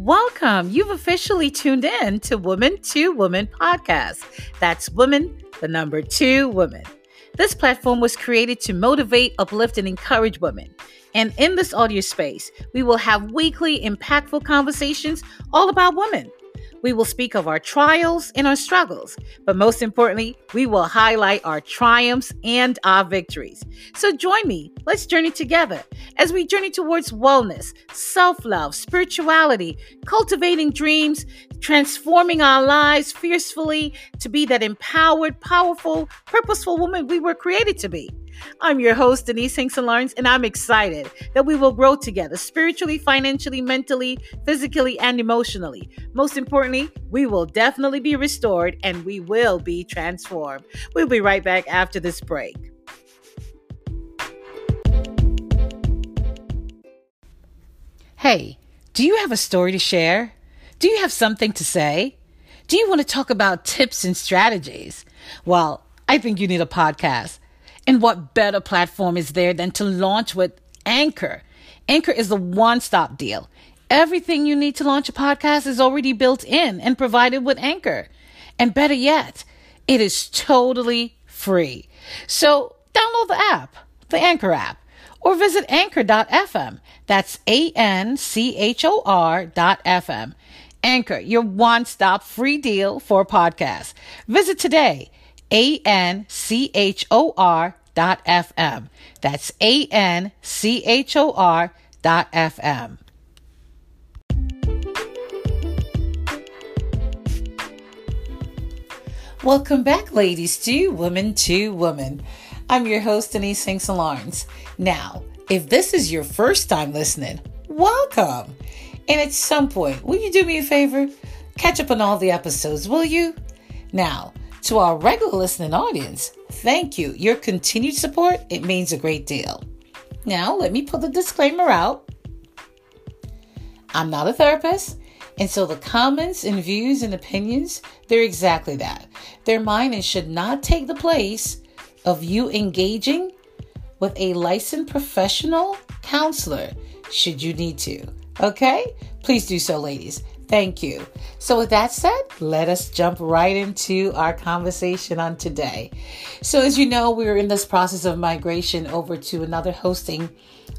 Welcome. You've officially tuned in to Woman to Woman podcast. That's Woman, the number two woman. This platform was created to motivate, uplift, and encourage women. And in this audio space, we will have weekly impactful conversations all about women. We will speak of our trials and our struggles, but most importantly, we will highlight our triumphs and our victories. So join me. Let's journey together as we journey towards wellness, self love, spirituality, cultivating dreams, transforming our lives fiercely to be that empowered, powerful, purposeful woman we were created to be. I'm your host, Denise Hinkson Lawrence, and I'm excited that we will grow together spiritually, financially, mentally, physically, and emotionally. Most importantly, we will definitely be restored and we will be transformed. We'll be right back after this break. Hey, do you have a story to share? Do you have something to say? Do you want to talk about tips and strategies? Well, I think you need a podcast. And what better platform is there than to launch with Anchor? Anchor is the one stop deal. Everything you need to launch a podcast is already built in and provided with Anchor. And better yet, it is totally free. So download the app, the Anchor app, or visit anchor.fm. That's A N C H O R dot FM. Anchor, your one stop free deal for podcasts. Visit today a N C H O R dot FM. That's A N C H O R dot FM. Welcome back, ladies, to Woman to Woman. I'm your host, Denise Hinkson Lawrence. Now, if this is your first time listening, welcome. And at some point, will you do me a favor? Catch up on all the episodes, will you? Now, to our regular listening audience, thank you. Your continued support, it means a great deal. Now, let me put the disclaimer out. I'm not a therapist, and so the comments and views and opinions, they're exactly that. They're mine and should not take the place of you engaging with a licensed professional counselor should you need to. Okay? Please do so, ladies. Thank you. So, with that said, let us jump right into our conversation on today. So, as you know, we're in this process of migration over to another hosting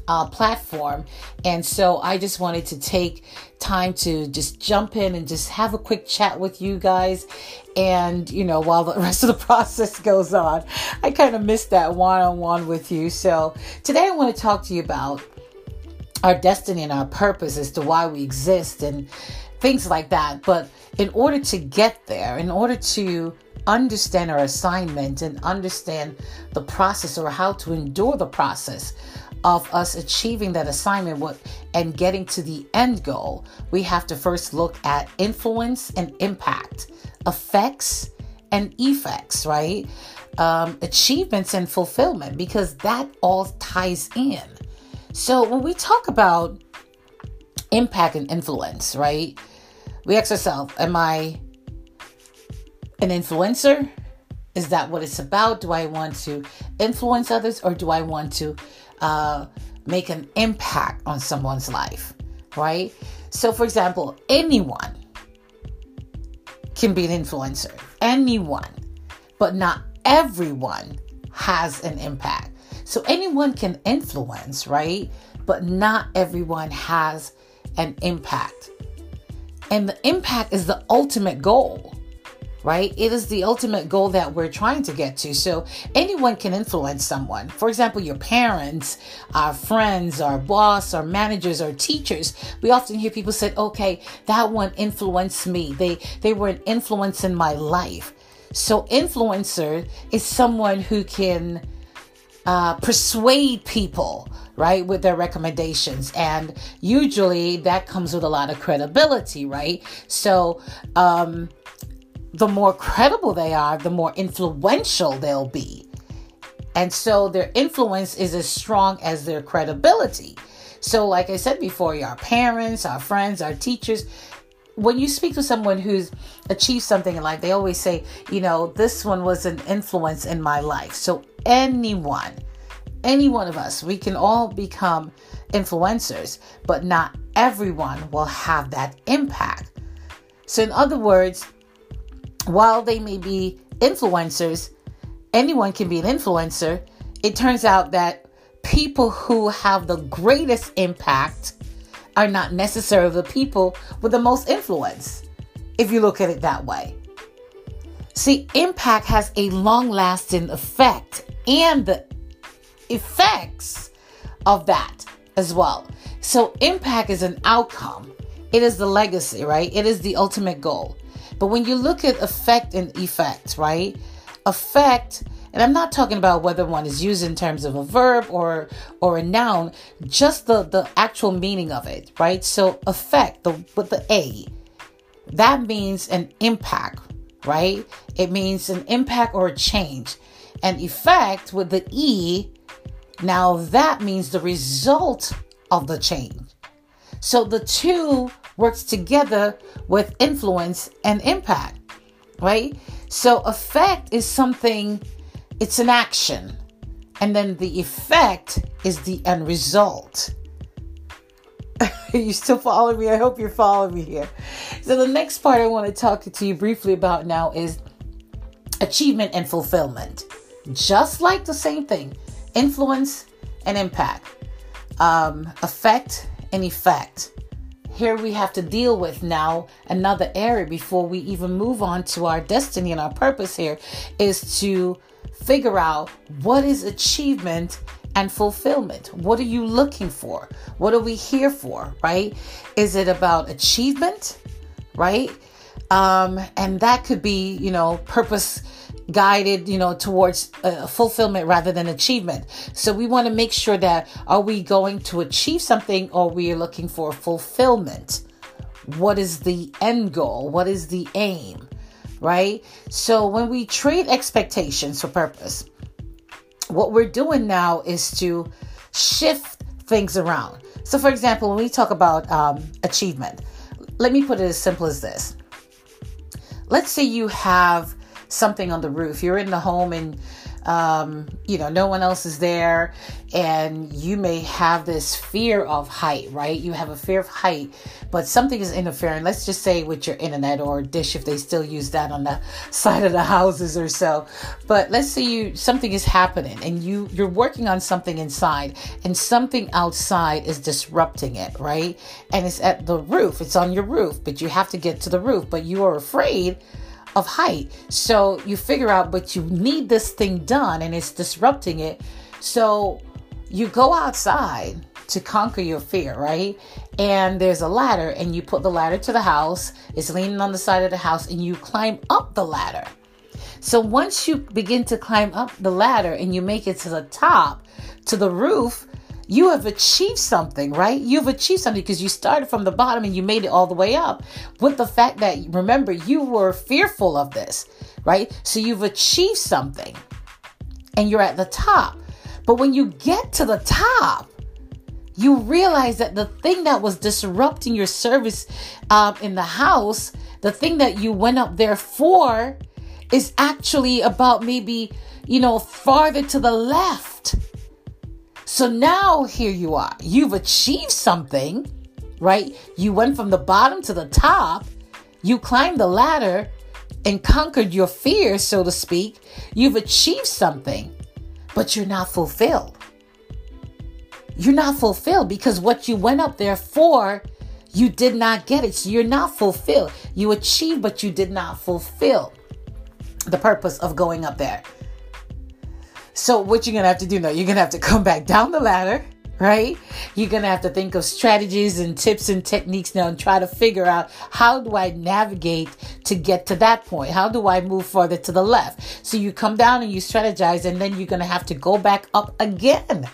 uh, platform. And so, I just wanted to take time to just jump in and just have a quick chat with you guys. And, you know, while the rest of the process goes on, I kind of missed that one on one with you. So, today I want to talk to you about our destiny and our purpose as to why we exist and things like that. But in order to get there, in order to understand our assignment and understand the process or how to endure the process of us achieving that assignment and getting to the end goal, we have to first look at influence and impact, effects and effects, right? Um, achievements and fulfillment, because that all ties in. So when we talk about impact and influence, right? We ask ourselves, am I an influencer? Is that what it's about? Do I want to influence others or do I want to uh, make an impact on someone's life? Right? So, for example, anyone can be an influencer, anyone, but not everyone has an impact. So, anyone can influence, right? But not everyone has an impact. And the impact is the ultimate goal, right? It is the ultimate goal that we're trying to get to. So anyone can influence someone. For example, your parents, our friends, our boss, our managers, our teachers. We often hear people say, okay, that one influenced me. They, they were an influence in my life. So influencer is someone who can uh, persuade people right, with their recommendations. And usually that comes with a lot of credibility, right? So, um, the more credible they are, the more influential they'll be. And so their influence is as strong as their credibility. So, like I said before, our parents, our friends, our teachers, when you speak to someone who's achieved something in life, they always say, you know, this one was an influence in my life. So, anyone any one of us, we can all become influencers, but not everyone will have that impact. So, in other words, while they may be influencers, anyone can be an influencer. It turns out that people who have the greatest impact are not necessarily the people with the most influence, if you look at it that way. See, impact has a long lasting effect and the effects of that as well. So, impact is an outcome, it is the legacy, right? It is the ultimate goal. But when you look at effect and effect, right? Effect, and I'm not talking about whether one is used in terms of a verb or or a noun, just the the actual meaning of it, right? So effect, the with the A, that means an impact, right? It means an impact or a change. And effect with the E, now that means the result of the change. So the two works together with influence and impact, right? So effect is something, it's an action. And then the effect is the end result. you still following me? I hope you're following me here. So the next part I want to talk to you briefly about now is achievement and fulfillment. Just like the same thing, influence and impact, um, effect and effect. Here we have to deal with now another area before we even move on to our destiny and our purpose here is to figure out what is achievement and fulfillment. What are you looking for? What are we here for, right? Is it about achievement, right? Um, and that could be, you know, purpose guided, you know, towards uh, fulfillment rather than achievement. So we want to make sure that are we going to achieve something or we are looking for fulfillment? What is the end goal? What is the aim? Right? So when we trade expectations for purpose, what we're doing now is to shift things around. So, for example, when we talk about um, achievement, let me put it as simple as this. Let's say you have something on the roof. You're in the home and um, you know, no one else is there, and you may have this fear of height, right? You have a fear of height, but something is interfering. Let's just say with your internet or dish, if they still use that on the side of the houses or so. But let's say you something is happening, and you you're working on something inside, and something outside is disrupting it, right? And it's at the roof. It's on your roof, but you have to get to the roof, but you are afraid of height. So you figure out, but you need this thing done and it's disrupting it. So you go outside to conquer your fear, right? And there's a ladder, and you put the ladder to the house, it's leaning on the side of the house, and you climb up the ladder. So once you begin to climb up the ladder and you make it to the top, to the roof, you have achieved something, right? You've achieved something because you started from the bottom and you made it all the way up with the fact that, remember, you were fearful of this, right? So you've achieved something and you're at the top. But when you get to the top, you realize that the thing that was disrupting your service um, in the house, the thing that you went up there for, is actually about maybe, you know, farther to the left so now here you are. You've achieved something, right? You went from the bottom to the top. You climbed the ladder and conquered your fear, so to speak. You've achieved something, but you're not fulfilled. You're not fulfilled because what you went up there for, you did not get it. So you're not fulfilled. You achieved, but you did not fulfill the purpose of going up there. So what you're gonna have to do now, you're gonna have to come back down the ladder, right? You're gonna have to think of strategies and tips and techniques now and try to figure out how do I navigate to get to that point? How do I move further to the left? So you come down and you strategize, and then you're gonna have to go back up again.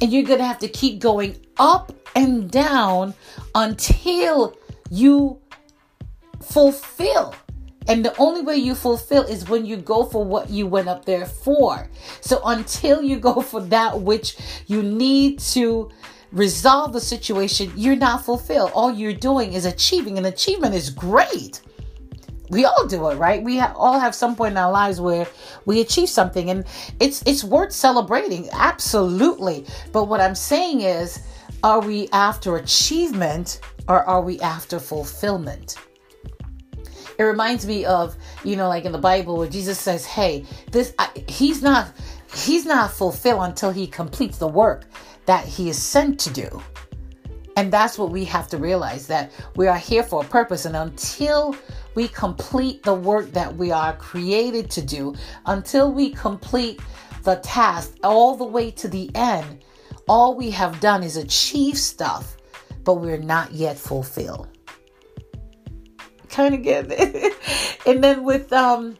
And you're gonna have to keep going up and down until you fulfill and the only way you fulfill is when you go for what you went up there for. So until you go for that which you need to resolve the situation, you're not fulfilled. All you're doing is achieving, and achievement is great. We all do it, right? We ha- all have some point in our lives where we achieve something, and it's it's worth celebrating, absolutely. But what I'm saying is, are we after achievement or are we after fulfillment? It reminds me of you know, like in the Bible where Jesus says, "Hey, this I, he's not he's not fulfilled until he completes the work that he is sent to do." And that's what we have to realize that we are here for a purpose. And until we complete the work that we are created to do, until we complete the task all the way to the end, all we have done is achieve stuff, but we're not yet fulfilled. Kind of get it. and then with um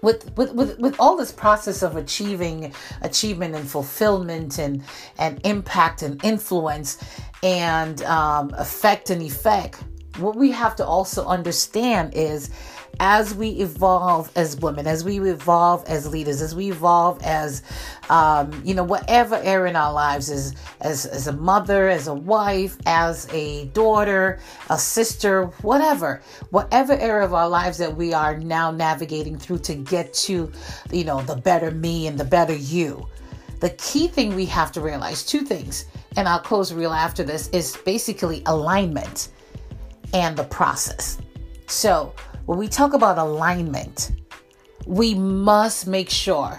with, with, with, with all this process of achieving achievement and fulfillment and, and impact and influence and um, effect and effect, what we have to also understand is as we evolve as women, as we evolve as leaders, as we evolve as, um, you know, whatever area in our lives is, as, as a mother, as a wife, as a daughter, a sister, whatever, whatever area of our lives that we are now navigating through to get to, you know, the better me and the better you. The key thing we have to realize two things, and I'll close real after this, is basically alignment and the process. So, when we talk about alignment, we must make sure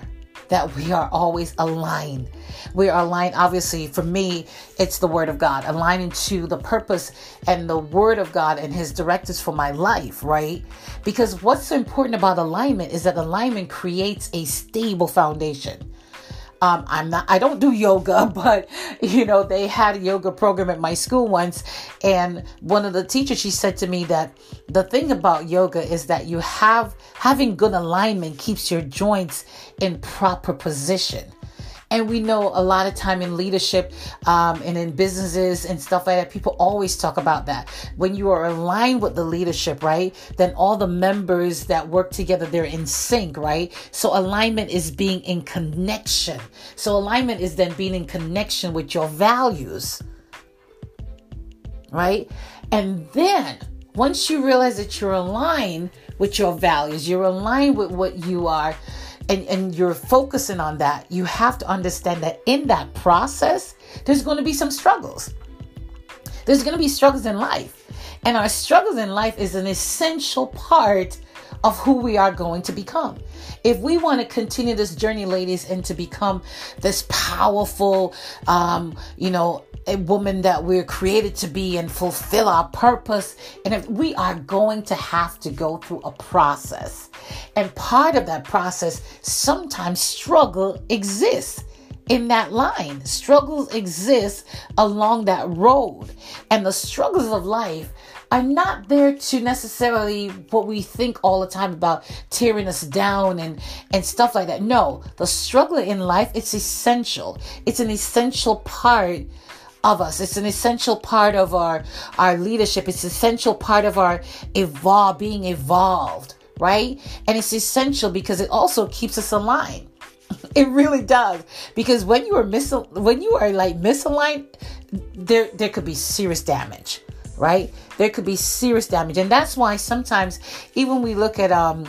that we are always aligned. We are aligned, obviously, for me, it's the Word of God, aligning to the purpose and the Word of God and His directives for my life, right? Because what's important about alignment is that alignment creates a stable foundation. Um, I'm not, I don't do yoga, but you know, they had a yoga program at my school once. And one of the teachers, she said to me that the thing about yoga is that you have, having good alignment keeps your joints in proper position. And we know a lot of time in leadership um, and in businesses and stuff like that, people always talk about that. When you are aligned with the leadership, right, then all the members that work together, they're in sync, right? So alignment is being in connection. So alignment is then being in connection with your values, right? And then once you realize that you're aligned with your values, you're aligned with what you are and, and you're focusing on that, you have to understand that in that process, there's going to be some struggles. There's going to be struggles in life. And our struggles in life is an essential part of who we are going to become. If we want to continue this journey, ladies, and to become this powerful, um, you know, a woman that we're created to be and fulfill our purpose. And if we are going to have to go through a process. And part of that process, sometimes struggle exists in that line. Struggles exist along that road. And the struggles of life are not there to necessarily what we think all the time about tearing us down and and stuff like that. No, the struggle in life it's essential. It's an essential part of us. It's an essential part of our, our leadership. It's essential part of our evolve, being evolved, right? And it's essential because it also keeps us aligned. It really does. Because when you are mis when you are like misaligned, there there could be serious damage, right? There could be serious damage. And that's why sometimes even we look at um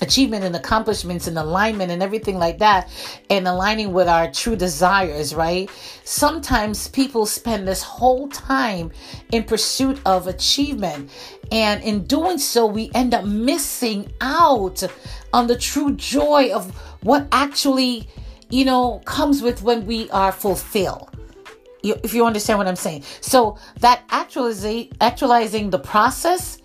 achievement and accomplishments and alignment and everything like that and aligning with our true desires right sometimes people spend this whole time in pursuit of achievement and in doing so we end up missing out on the true joy of what actually you know comes with when we are fulfilled if you understand what i'm saying. So that actualizing actualizing the process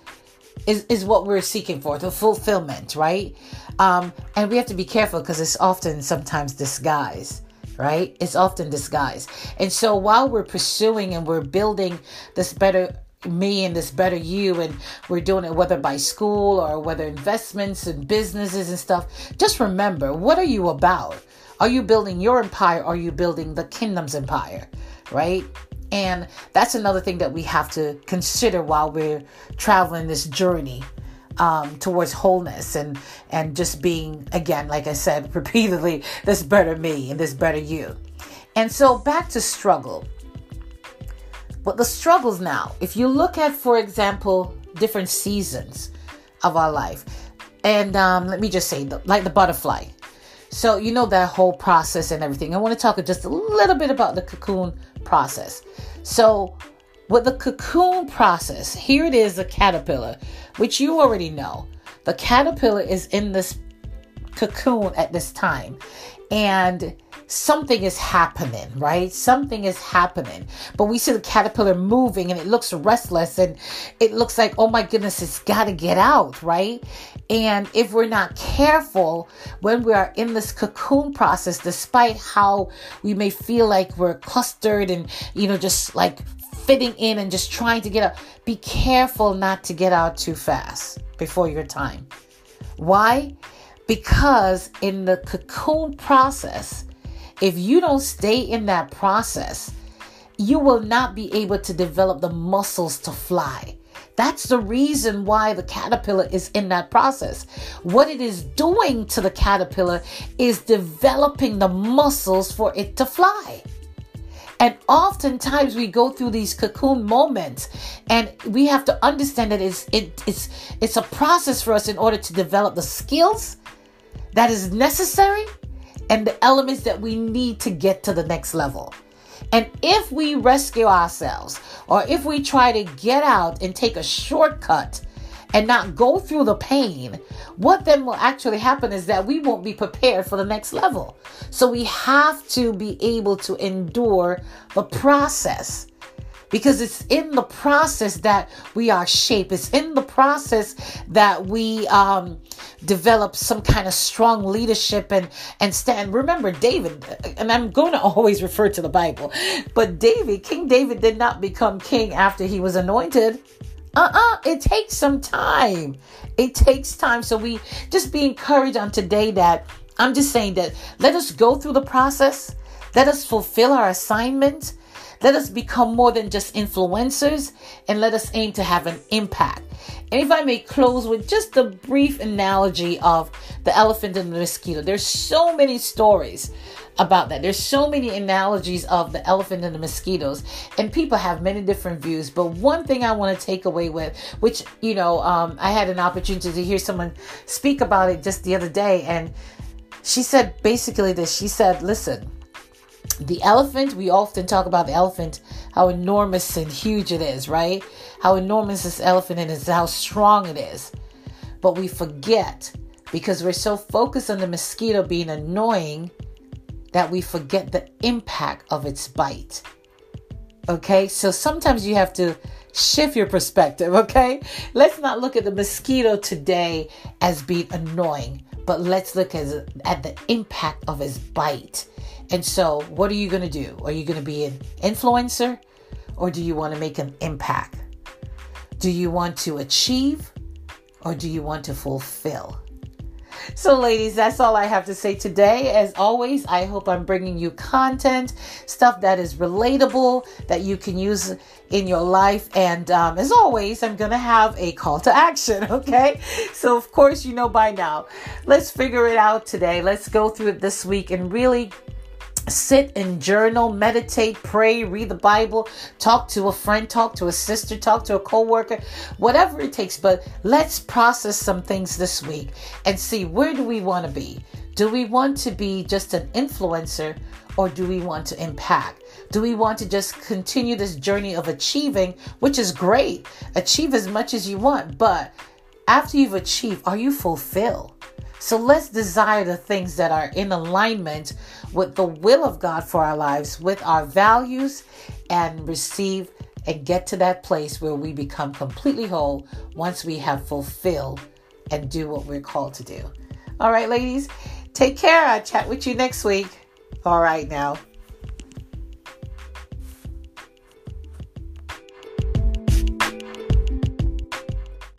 is, is what we're seeking for the fulfillment right? Um, and we have to be careful because it's often sometimes disguised right? It's often disguised. And so while we're pursuing and we're building this better me and this better you and we're doing it whether by school or whether investments and businesses and stuff just remember what are you about? Are you building your empire or are you building the kingdom's empire right and that's another thing that we have to consider while we're traveling this journey um, towards wholeness and and just being again, like I said repeatedly, this better me and this better you. And so back to struggle. But the struggles now, if you look at, for example, different seasons, of our life. And um, let me just say, like the butterfly. So, you know that whole process and everything. I want to talk just a little bit about the cocoon process. So, with the cocoon process, here it is a caterpillar, which you already know. The caterpillar is in this cocoon at this time. And something is happening, right? Something is happening. But we see the caterpillar moving and it looks restless and it looks like, oh my goodness, it's got to get out, right? And if we're not careful when we are in this cocoon process, despite how we may feel like we're clustered and, you know, just like fitting in and just trying to get out, be careful not to get out too fast before your time. Why? Because in the cocoon process, if you don't stay in that process, you will not be able to develop the muscles to fly. That's the reason why the caterpillar is in that process. What it is doing to the caterpillar is developing the muscles for it to fly. And oftentimes we go through these cocoon moments and we have to understand that it's, it, it's, it's a process for us in order to develop the skills that is necessary and the elements that we need to get to the next level. And if we rescue ourselves, or if we try to get out and take a shortcut and not go through the pain, what then will actually happen is that we won't be prepared for the next level. So we have to be able to endure the process because it's in the process that we are shaped. It's in the process that we um, develop some kind of strong leadership and and stand. Remember, David, and I'm going to always refer to the Bible, but David, King David, did not become king after he was anointed. Uh-uh, it takes some time. It takes time. So we just be encouraged on today that I'm just saying that let us go through the process. Let us fulfill our assignment. Let us become more than just influencers and let us aim to have an impact. And if I may close with just a brief analogy of the elephant and the mosquito, there's so many stories about that. There's so many analogies of the elephant and the mosquitoes, and people have many different views. But one thing I want to take away with, which you know, um, I had an opportunity to hear someone speak about it just the other day, and she said basically this. She said, "Listen." The elephant, we often talk about the elephant, how enormous and huge it is, right? How enormous this elephant is, how strong it is. But we forget because we're so focused on the mosquito being annoying that we forget the impact of its bite. Okay, so sometimes you have to shift your perspective, okay? Let's not look at the mosquito today as being annoying, but let's look at, at the impact of its bite and so, what are you going to do? Are you going to be an influencer or do you want to make an impact? Do you want to achieve or do you want to fulfill? So, ladies, that's all I have to say today. As always, I hope I'm bringing you content, stuff that is relatable, that you can use in your life. And um, as always, I'm going to have a call to action, okay? So, of course, you know by now. Let's figure it out today. Let's go through it this week and really sit and journal, meditate, pray, read the Bible, talk to a friend, talk to a sister, talk to a coworker, whatever it takes. But let's process some things this week and see where do we want to be? Do we want to be just an influencer or do we want to impact? Do we want to just continue this journey of achieving, which is great? Achieve as much as you want, but after you've achieved, are you fulfilled? So let's desire the things that are in alignment with the will of God for our lives, with our values, and receive and get to that place where we become completely whole once we have fulfilled and do what we're called to do. All right, ladies, take care. I'll chat with you next week. All right, now.